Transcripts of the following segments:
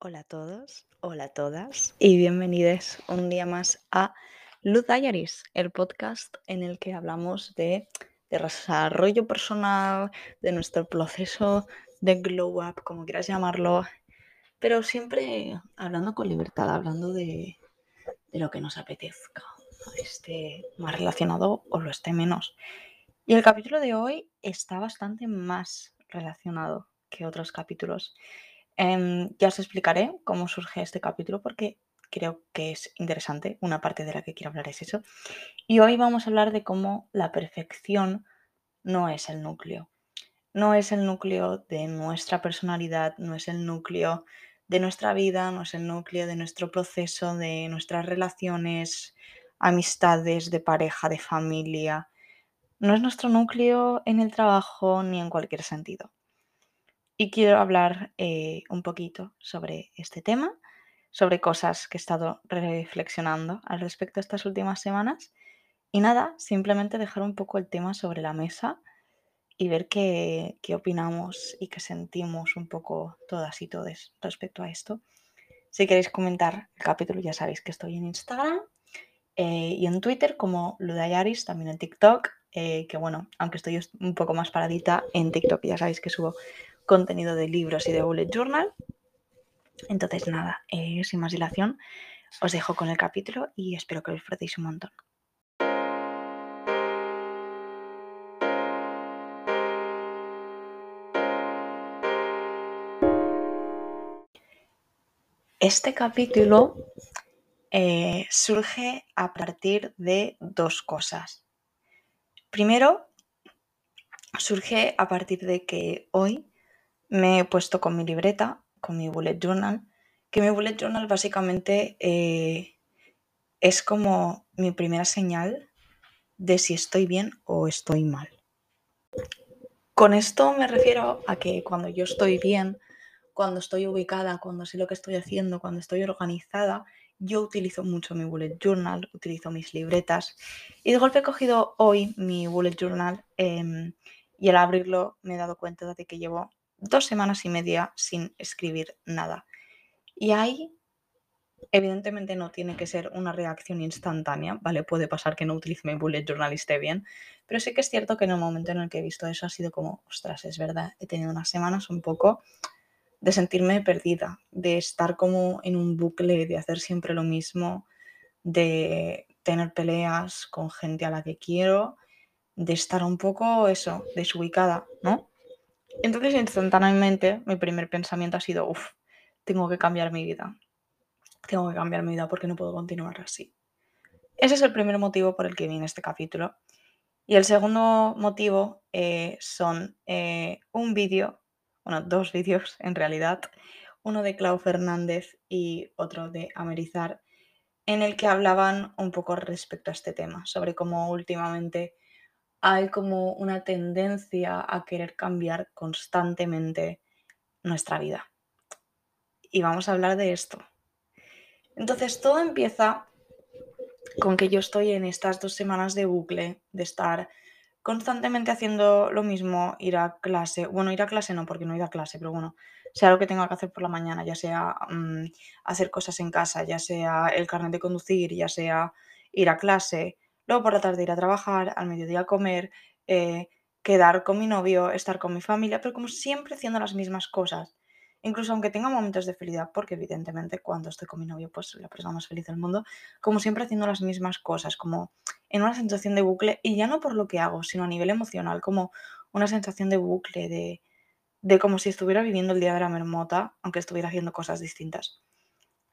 Hola a todos, hola a todas y bienvenidos un día más a Luz Diaries, el podcast en el que hablamos de, desarrollo personal, de nuestro proceso de glow up, como quieras llamarlo, pero siempre hablando con libertad, hablando de, de lo que nos apetezca, esté más relacionado o lo esté menos. Y el capítulo de hoy está bastante más relacionado que otros capítulos. Em, ya os explicaré cómo surge este capítulo porque creo que es interesante. Una parte de la que quiero hablar es eso. Y hoy vamos a hablar de cómo la perfección no es el núcleo. No es el núcleo de nuestra personalidad, no es el núcleo de nuestra vida, no es el núcleo de nuestro proceso, de nuestras relaciones, amistades, de pareja, de familia. No es nuestro núcleo en el trabajo ni en cualquier sentido y quiero hablar eh, un poquito sobre este tema, sobre cosas que he estado reflexionando al respecto estas últimas semanas. Y nada, simplemente dejar un poco el tema sobre la mesa y ver qué, qué opinamos y qué sentimos un poco todas y todos respecto a esto. Si queréis comentar el capítulo, ya sabéis que estoy en Instagram eh, y en Twitter como Ludayaris, también en TikTok, eh, que bueno, aunque estoy un poco más paradita en TikTok, ya sabéis que subo contenido de libros y de bullet journal. Entonces, nada, eh, sin más dilación, os dejo con el capítulo y espero que lo disfrutéis un montón. Este capítulo eh, surge a partir de dos cosas. Primero, surge a partir de que hoy me he puesto con mi libreta, con mi bullet journal, que mi bullet journal básicamente eh, es como mi primera señal de si estoy bien o estoy mal. Con esto me refiero a que cuando yo estoy bien, cuando estoy ubicada, cuando sé lo que estoy haciendo, cuando estoy organizada, yo utilizo mucho mi bullet journal, utilizo mis libretas. Y de golpe he cogido hoy mi bullet journal em, y al abrirlo me he dado cuenta de que llevo dos semanas y media sin escribir nada. Y ahí, evidentemente, no tiene que ser una reacción instantánea, ¿vale? Puede pasar que no utilice mi bullet journal y esté bien, pero sí que es cierto que en el momento en el que he visto eso ha sido como, ostras, es verdad, he tenido unas semanas un poco de sentirme perdida, de estar como en un bucle, de hacer siempre lo mismo, de tener peleas con gente a la que quiero, de estar un poco eso, desubicada, ¿no? Entonces, instantáneamente, mi primer pensamiento ha sido, uff, tengo que cambiar mi vida. Tengo que cambiar mi vida porque no puedo continuar así. Ese es el primer motivo por el que viene este capítulo. Y el segundo motivo eh, son eh, un vídeo, bueno, dos vídeos en realidad, uno de Clau Fernández y otro de Amerizar, en el que hablaban un poco respecto a este tema, sobre cómo últimamente hay como una tendencia a querer cambiar constantemente nuestra vida. Y vamos a hablar de esto. Entonces todo empieza con que yo estoy en estas dos semanas de bucle, de estar constantemente haciendo lo mismo, ir a clase, bueno, ir a clase no, porque no ir a clase, pero bueno, sea lo que tenga que hacer por la mañana, ya sea mm, hacer cosas en casa, ya sea el carnet de conducir, ya sea ir a clase, luego por la tarde ir a trabajar, al mediodía comer, eh, quedar con mi novio, estar con mi familia, pero como siempre haciendo las mismas cosas. Incluso aunque tenga momentos de felicidad, porque evidentemente cuando estoy con mi novio, pues la persona más feliz del mundo, como siempre haciendo las mismas cosas, como en una sensación de bucle, y ya no por lo que hago, sino a nivel emocional, como una sensación de bucle, de, de como si estuviera viviendo el día de la mermota, aunque estuviera haciendo cosas distintas.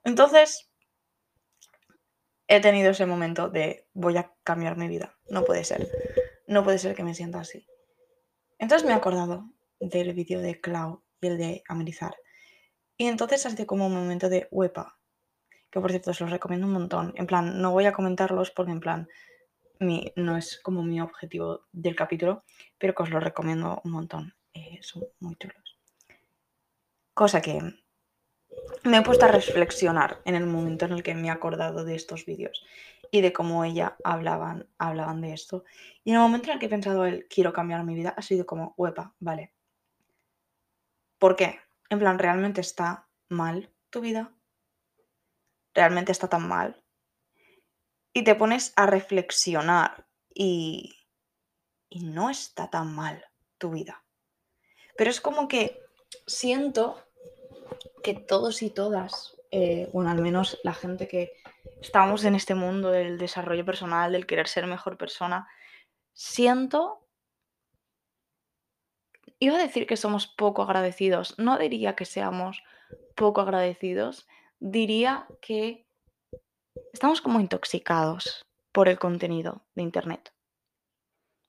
Entonces, he tenido ese momento de voy a cambiar mi vida. No puede ser. No puede ser que me sienta así. Entonces me he acordado del vídeo de Clau y el de Amerizar. Y entonces ha como un momento de huepa. Que por cierto, os los recomiendo un montón. En plan, no voy a comentarlos porque en plan mi, no es como mi objetivo del capítulo, pero que os los recomiendo un montón. Eh, son muy chulos. Cosa que me he puesto a reflexionar en el momento en el que me he acordado de estos vídeos y de cómo ella hablaban, hablaban de esto. Y en el momento en el que he pensado el quiero cambiar mi vida, ha sido como, huepa, vale. ¿Por qué? En plan, realmente está mal tu vida? ¿Realmente está tan mal? Y te pones a reflexionar y, y no está tan mal tu vida. Pero es como que siento que todos y todas, eh, bueno, al menos la gente que estamos en este mundo del desarrollo personal, del querer ser mejor persona, siento Iba a decir que somos poco agradecidos. No diría que seamos poco agradecidos. Diría que estamos como intoxicados por el contenido de Internet.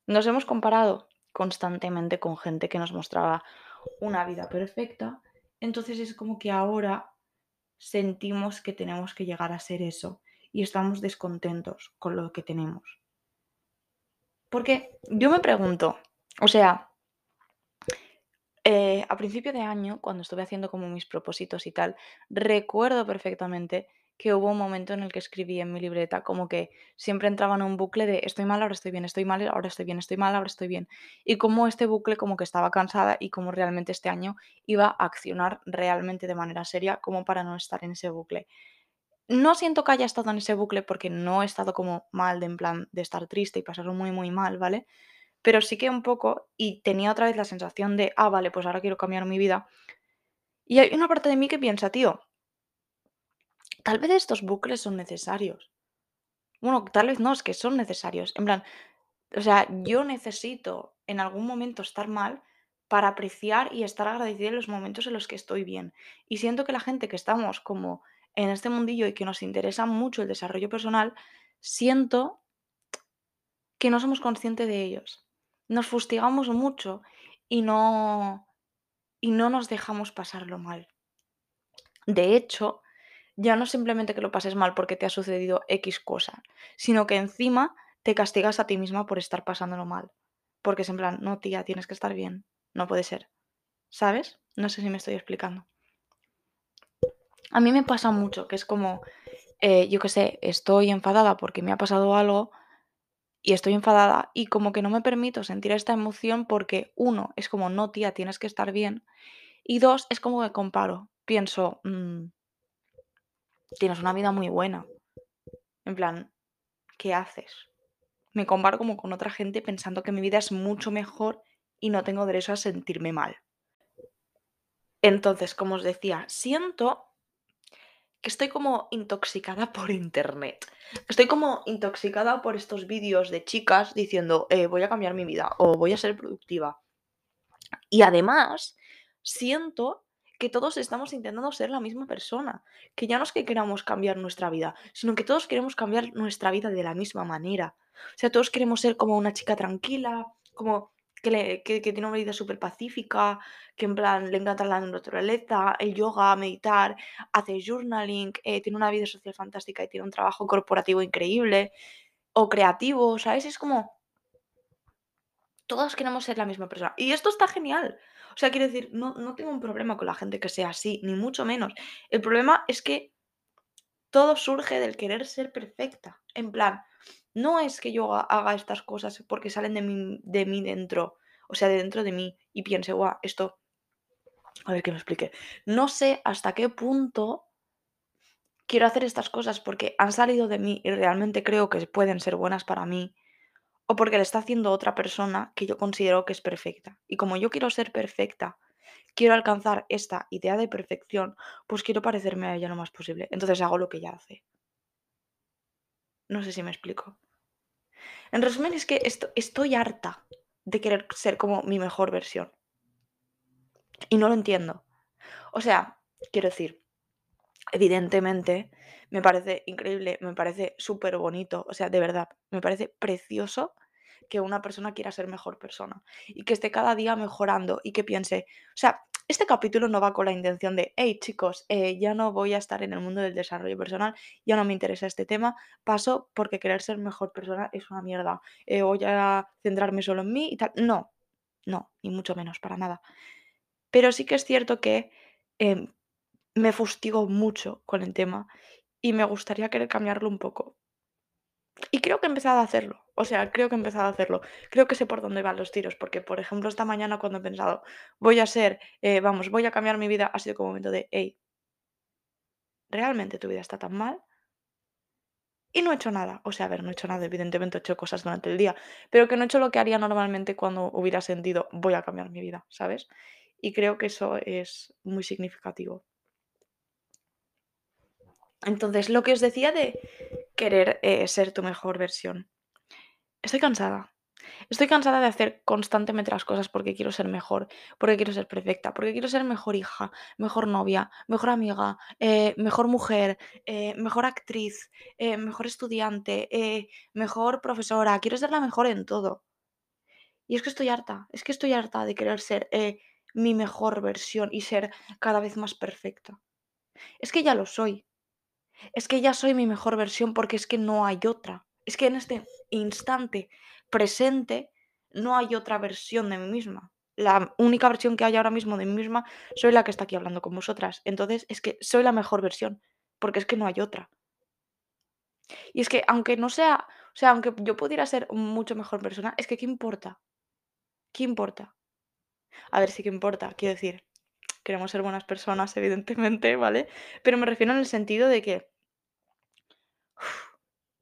Nos hemos comparado constantemente con gente que nos mostraba una vida perfecta. Entonces es como que ahora sentimos que tenemos que llegar a ser eso y estamos descontentos con lo que tenemos. Porque yo me pregunto, o sea, eh, a principio de año, cuando estuve haciendo como mis propósitos y tal, recuerdo perfectamente que hubo un momento en el que escribí en mi libreta como que siempre entraba en un bucle de estoy mal, ahora estoy bien, estoy mal, ahora estoy bien, estoy mal, ahora estoy bien. Y como este bucle como que estaba cansada y como realmente este año iba a accionar realmente de manera seria como para no estar en ese bucle. No siento que haya estado en ese bucle porque no he estado como mal de en plan de estar triste y pasarlo muy muy mal, ¿vale? pero sí que un poco y tenía otra vez la sensación de, ah, vale, pues ahora quiero cambiar mi vida. Y hay una parte de mí que piensa, tío, tal vez estos bucles son necesarios. Bueno, tal vez no, es que son necesarios. En plan, o sea, yo necesito en algún momento estar mal para apreciar y estar agradecida en los momentos en los que estoy bien. Y siento que la gente que estamos como en este mundillo y que nos interesa mucho el desarrollo personal, siento que no somos conscientes de ellos nos fustigamos mucho y no, y no nos dejamos pasarlo mal. De hecho, ya no simplemente que lo pases mal porque te ha sucedido X cosa, sino que encima te castigas a ti misma por estar pasándolo mal. Porque es en plan, no, tía, tienes que estar bien. No puede ser. ¿Sabes? No sé si me estoy explicando. A mí me pasa mucho, que es como, eh, yo qué sé, estoy enfadada porque me ha pasado algo y estoy enfadada y como que no me permito sentir esta emoción porque uno, es como, no, tía, tienes que estar bien. Y dos, es como que comparo. Pienso, mm, tienes una vida muy buena. En plan, ¿qué haces? Me comparo como con otra gente pensando que mi vida es mucho mejor y no tengo derecho a sentirme mal. Entonces, como os decía, siento que estoy como intoxicada por internet. Estoy como intoxicada por estos vídeos de chicas diciendo eh, voy a cambiar mi vida o voy a ser productiva. Y además, siento que todos estamos intentando ser la misma persona, que ya no es que queramos cambiar nuestra vida, sino que todos queremos cambiar nuestra vida de la misma manera. O sea, todos queremos ser como una chica tranquila, como que, tiene una vida súper pacífica, que en plan le encanta la naturaleza, el yoga, meditar, hace journaling, eh, tiene una vida social fantástica y tiene un trabajo corporativo increíble o creativo, ¿sabes? Es como... Todos queremos ser la misma persona. Y esto está genial. O sea, quiero decir, no, no tengo un problema con la gente que sea así, ni mucho menos. El problema es que todo surge del querer ser perfecta. En plan, no es que yo haga estas cosas porque salen de mí, de mí dentro, o sea, de dentro de mí y piense, guau, esto... A ver que me explique. No sé hasta qué punto quiero hacer estas cosas porque han salido de mí y realmente creo que pueden ser buenas para mí o porque le está haciendo otra persona que yo considero que es perfecta. Y como yo quiero ser perfecta, quiero alcanzar esta idea de perfección, pues quiero parecerme a ella lo más posible. Entonces hago lo que ella hace. No sé si me explico. En resumen, es que estoy harta de querer ser como mi mejor versión. Y no lo entiendo. O sea, quiero decir, evidentemente me parece increíble, me parece súper bonito, o sea, de verdad, me parece precioso que una persona quiera ser mejor persona y que esté cada día mejorando y que piense, o sea, este capítulo no va con la intención de, hey chicos, eh, ya no voy a estar en el mundo del desarrollo personal, ya no me interesa este tema, paso porque querer ser mejor persona es una mierda, eh, voy a centrarme solo en mí y tal. No, no, ni mucho menos, para nada. Pero sí que es cierto que em, me fustigo mucho con el tema y me gustaría querer cambiarlo un poco. Y creo que he empezado a hacerlo. O sea, creo que he empezado a hacerlo. Creo que sé por dónde van los tiros. Porque, por ejemplo, esta mañana cuando he pensado, voy a ser, eh, vamos, voy a cambiar mi vida, ha sido como un momento de, hey, realmente tu vida está tan mal y no he hecho nada. O sea, a ver, no he hecho nada, evidentemente he hecho cosas durante el día, pero que no he hecho lo que haría normalmente cuando hubiera sentido voy a cambiar mi vida, ¿sabes? Y creo que eso es muy significativo. Entonces, lo que os decía de querer eh, ser tu mejor versión. Estoy cansada. Estoy cansada de hacer constantemente las cosas porque quiero ser mejor, porque quiero ser perfecta, porque quiero ser mejor hija, mejor novia, mejor amiga, eh, mejor mujer, eh, mejor actriz, mejor estudiante, mejor profesora. Quiero ser la mejor en todo. Y es que estoy harta, es que estoy harta de querer ser mi mejor versión y ser cada vez más perfecta. Es que ya lo soy. Es que ya soy mi mejor versión porque es que no hay otra. Es que en este instante presente no hay otra versión de mí misma. La única versión que hay ahora mismo de mí misma soy la que está aquí hablando con vosotras. Entonces es que soy la mejor versión, porque es que no hay otra. Y es que aunque no sea, o sea, aunque yo pudiera ser mucho mejor persona, es que ¿qué importa? ¿Qué importa? A ver, sí que importa, quiero decir, queremos ser buenas personas, evidentemente, ¿vale? Pero me refiero en el sentido de que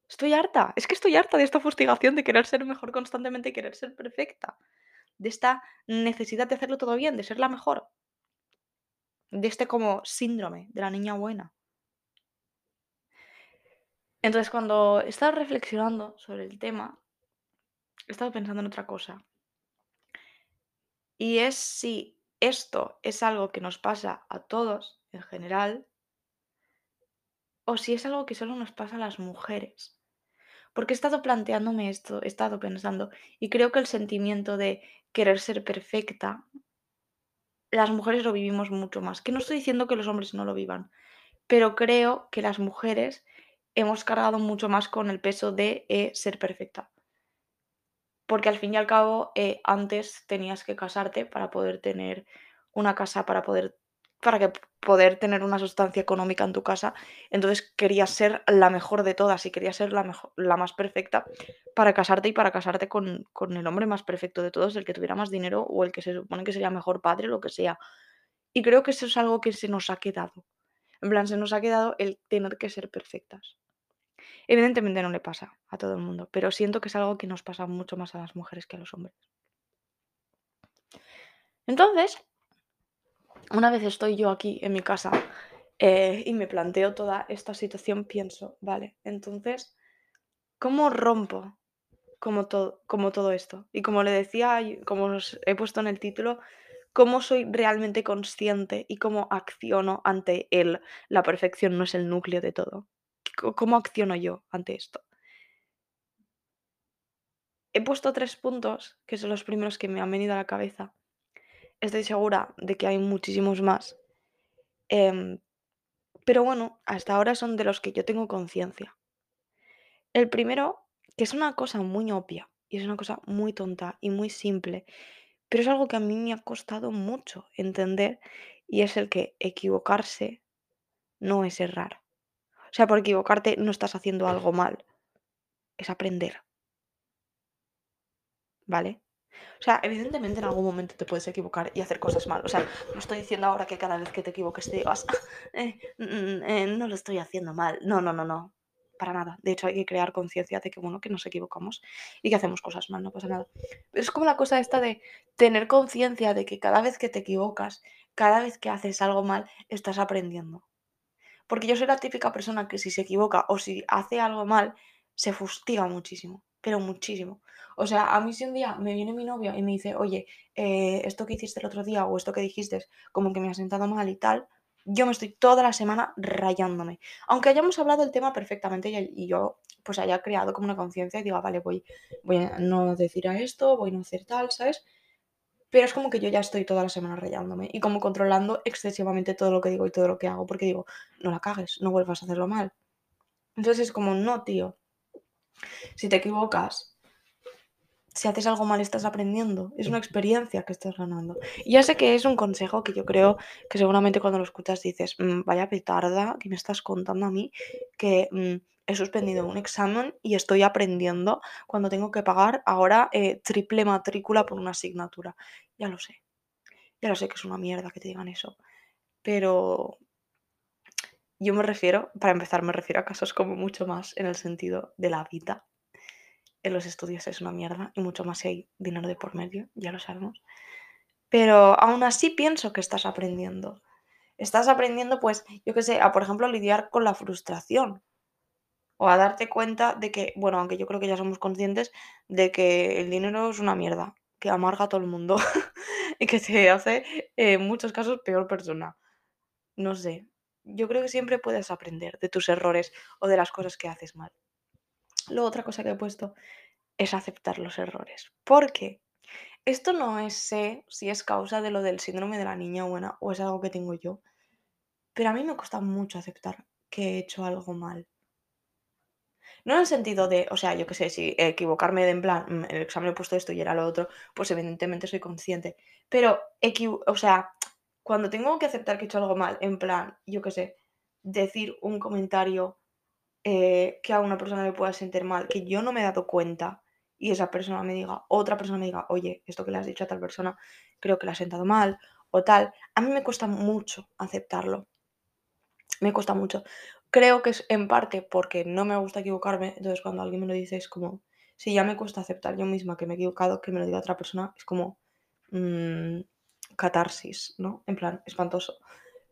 Estoy harta, es que estoy harta de esta fustigación de querer ser mejor constantemente, querer ser perfecta, de esta necesidad de hacerlo todo bien, de ser la mejor, de este como síndrome de la niña buena. Entonces, cuando he estado reflexionando sobre el tema, he estado pensando en otra cosa. Y es si esto es algo que nos pasa a todos en general, o si es algo que solo nos pasa a las mujeres. Porque he estado planteándome esto, he estado pensando, y creo que el sentimiento de querer ser perfecta, las mujeres lo vivimos mucho más. Que no estoy diciendo que los hombres no lo vivan, pero creo que las mujeres hemos cargado mucho más con el peso de eh, ser perfecta. Porque al fin y al cabo, eh, antes tenías que casarte para poder tener una casa, para poder para que poder tener una sustancia económica en tu casa. Entonces querías ser la mejor de todas y querías ser la, mejor, la más perfecta para casarte y para casarte con, con, el hombre más perfecto de todos, el que tuviera más dinero o el que se supone que sería mejor padre, lo que sea. Y creo que eso es algo que se nos ha quedado. En plan, se nos ha quedado el tener que ser perfectas. Evidentemente no le pasa a todo el mundo, pero siento que es algo que nos pasa mucho más a las mujeres que a los hombres. Entonces, una vez estoy yo aquí en mi casa eh, y me planteo toda esta situación, pienso, vale, entonces, ¿cómo rompo como, como todo esto? Y como le decía, como os he puesto en el título, ¿cómo soy realmente consciente y cómo acciono ante él? La perfección no es el núcleo de todo. ¿Cómo acciono yo ante esto? He puesto tres puntos, que son los primeros que me han venido a la cabeza estoy segura de que hay muchísimos más. Em, pero bueno, hasta ahora son de los que yo tengo conciencia. El primero, que es una cosa muy obvia y es una cosa muy tonta y muy simple, pero es algo que a mí me ha costado mucho entender y es el que equivocarse no es errar. O sea, por equivocarte no estás haciendo algo mal, es aprender. ¿Vale? O sea, evidentemente en algún momento te puedes equivocar y hacer cosas mal. O sea, no estoy diciendo ahora que cada vez que te equivoques te digas, eh, mm, eh, no lo estoy haciendo mal. No, no, no, no. Para nada. De hecho, hay que crear conciencia de que, bueno, que nos equivocamos y que hacemos cosas mal, no pasa nada. es como la cosa esta de tener conciencia de que cada vez que te equivocas, cada vez que haces algo mal, estás aprendiendo. Porque yo soy la típica persona que si se equivoca o si hace algo mal, se fustiga muchísimo pero muchísimo. O sea, a mí si un día me viene mi novio y me dice, oye, eh, esto que hiciste el otro día o esto que dijiste, como que me ha sentado mal y tal, yo me estoy toda la semana rayándome. Aunque hayamos hablado del tema perfectamente y, yo pues haya creado como una conciencia y diga, vale, voy, voy a no decir a esto, voy a no hacer tal, ¿sabes? Pero es como que yo ya estoy toda la semana rayándome y como controlando excesivamente todo lo que digo y todo lo que hago, porque digo, no la cagues, no vuelvas a hacerlo mal. Entonces es como, no, tío, si te equivocas, si haces algo mal estás aprendiendo, es una experiencia que estás ganando. Y ya sé que es un consejo que yo creo que seguramente cuando lo escuchas dices, mm, vaya petarda que me estás contando a mí que mm, he suspendido un examen y estoy aprendiendo cuando tengo que pagar ahora eh, triple matrícula por una asignatura. Ya lo sé, ya lo sé que es una mierda que te digan eso, pero yo me refiero, para empezar, me refiero a casos como mucho más en el sentido de la vida. En los estudios es una mierda y mucho más si hay dinero de por medio, ya lo sabemos. Pero aún así pienso que estás aprendiendo. Estás aprendiendo, pues, yo qué sé, a por ejemplo lidiar con la frustración. O a darte cuenta de que, bueno, aunque yo creo que ya somos conscientes de que el dinero es una mierda, que amarga a todo el mundo y que te hace en muchos casos peor persona. No sé, yo creo que siempre puedes aprender de tus errores o de las cosas que haces mal. Luego otra cosa que he puesto es aceptar los errores. ¿Por qué? Esto no es sé si es causa de lo del síndrome de la niña buena o es algo que tengo yo, pero a mí me cuesta mucho aceptar que he hecho algo mal. No en el sentido de, o sea, yo qué sé, si equivocarme de en plan, mm, el examen he puesto esto y era lo otro, pues evidentemente soy consciente. Pero, o sea, cuando tengo que aceptar que he hecho algo mal, en plan, yo qué sé, decir un comentario eh, que a una persona le pueda sentir mal, que yo no me he dado cuenta y esa persona me diga, otra persona me diga, oye, esto que le has dicho a tal persona, creo que le ha sentado mal o tal, a mí me cuesta mucho aceptarlo. Me cuesta mucho. Creo que es en parte porque no me gusta equivocarme, entonces cuando alguien me lo dice es como, si ya me cuesta aceptar yo misma que me he equivocado, que me lo diga otra persona, es como mmm, catarsis, ¿no? En plan, espantoso.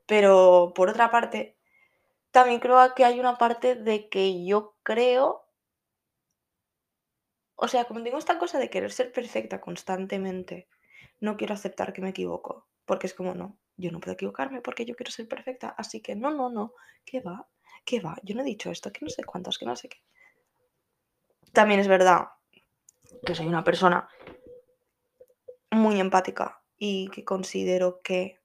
Pero por otra parte, también creo que hay una parte de que yo creo, o sea, como tengo esta cosa de querer ser perfecta constantemente, no quiero aceptar que me equivoco, porque es como, no, yo no puedo equivocarme porque yo quiero ser perfecta, así que no, no, no, ¿qué va? ¿Qué va? Yo no he dicho esto, que no sé cuántos, que no sé qué. También es verdad que soy una persona muy empática y que considero que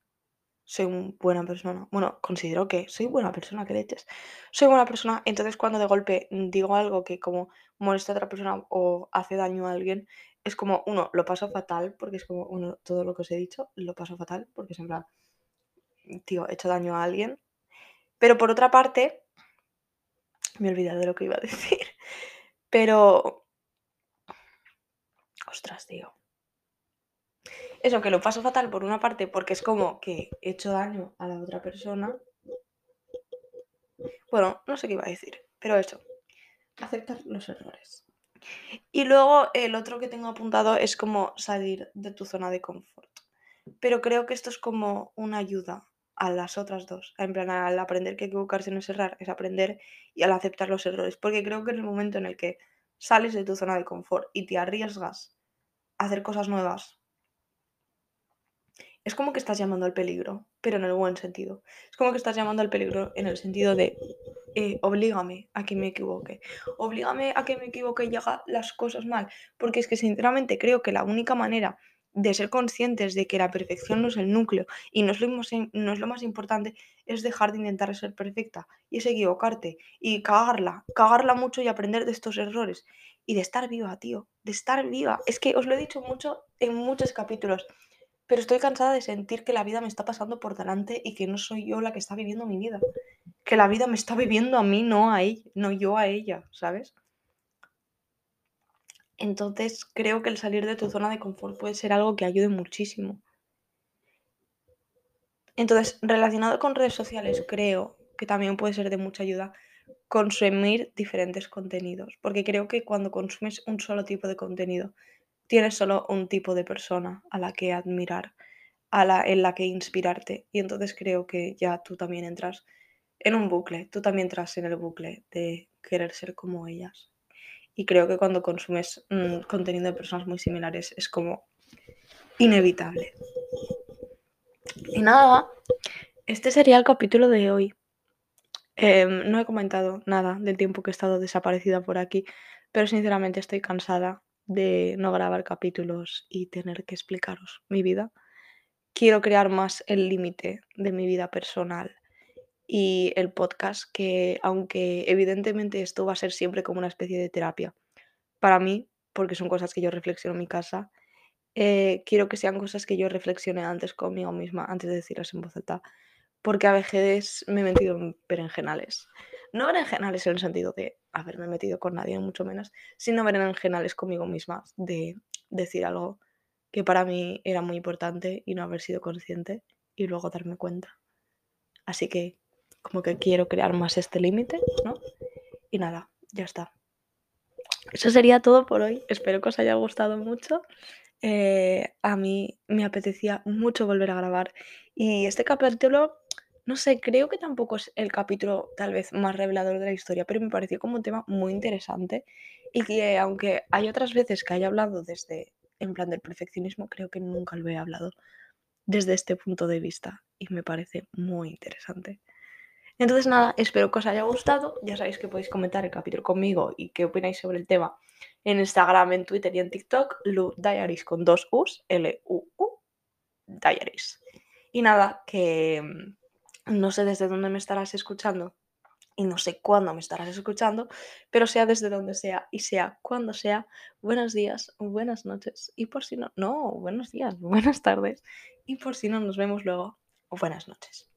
soy una buena persona. Bueno, considero que soy buena persona, que leches. Soy buena persona, entonces cuando de golpe digo algo que como molesta a otra persona o hace daño a alguien, es como, uno, lo paso fatal, porque es como, uno, todo lo que os he dicho, lo paso fatal, porque es en tío, he hecho daño a alguien. Pero por otra parte, me he olvidado de lo que iba a decir. Pero... Ostras, tío. Eso, que lo paso fatal por una parte porque es como que he hecho daño a la otra persona. Bueno, no sé qué iba a decir, pero eso. Aceptar los errores. Y luego el otro que tengo apuntado es como salir de tu zona de confort. Pero creo que esto es como una ayuda a las otras dos. En plan, al aprender que equivocarse no es errar, es aprender y al aceptar los errores. Porque creo que en el momento en el que sales de tu zona de confort y te arriesgas a hacer cosas nuevas, es como que estás llamando al peligro, pero en el buen sentido. Es como que estás llamando al peligro en el sentido de eh, oblígame a que me equivoque. Oblígame a que me equivoque y haga las cosas mal. Porque es que sinceramente creo que la única manera de ser conscientes de que la perfección no es el núcleo y no es, lo, no lo más importante, es dejar de intentar ser perfecta y es equivocarte y cagarla, cagarla mucho y aprender de estos errores y de estar viva, tío, de estar viva. Es que os lo he dicho mucho en muchos capítulos, pero estoy cansada de sentir que la vida me está pasando por delante y que no soy yo la que está viviendo mi vida, que la vida me está viviendo a mí, no a ella, no yo a ella, ¿sabes? Entonces creo que el salir de tu zona de confort puede ser algo que ayude muchísimo. Entonces, relacionado con redes sociales, creo que también puede ser de mucha ayuda consumir diferentes contenidos, porque creo que cuando consumes un solo tipo de contenido, tienes solo un tipo de persona a la que admirar, a la, en la que inspirarte, y entonces creo que ya tú también entras en un bucle, tú también entras en el bucle de querer ser como ellas. Y creo que cuando consumes mm, contenido de personas muy similares es como inevitable. Y nada, este sería el capítulo de hoy. Em, no he comentado nada del tiempo que he estado desaparecida por aquí, pero sinceramente estoy cansada de no grabar capítulos y tener que explicaros mi vida. Quiero crear más el límite de mi vida personal y el podcast, que aunque evidentemente esto va a ser siempre como una especie de terapia, para mí, porque son cosas que yo reflexiono en mi casa, eh, quiero que sean cosas que yo reflexione antes conmigo misma, antes de decirlas en voz alta, porque a veces me he metido en berenjenales. No berenjenales en el sentido de haberme metido con nadie, mucho menos, sino berenjenales conmigo misma, de decir algo que para mí era muy importante y no haber sido consciente y luego darme cuenta. Así que como que quiero crear más este límite, ¿no? Y nada, ya está. Eso sería todo por hoy. Espero que os haya gustado mucho. Eh, a mí me apetecía mucho volver a grabar. Y este capítulo, no sé, creo que tampoco es el capítulo tal vez más revelador de la historia, pero me pareció como un tema muy interesante. Y que aunque hay otras veces que haya hablado desde, en plan del perfeccionismo, creo que nunca lo he hablado desde este punto de vista. Y me parece muy interesante. Entonces nada, espero que os haya gustado. Ya sabéis que podéis comentar el capítulo conmigo y qué opináis sobre el tema en Instagram, en Twitter y en TikTok. Lu Diaries con dos U's, L-U-U, Diaries. Y nada, que mm, no sé desde dónde me estarás escuchando y no sé cuándo me estarás escuchando, pero sea desde donde sea y sea cuando sea, buenos días, buenas noches y por si no, no, buenos días, buenas tardes y por si no nos vemos luego, buenas noches.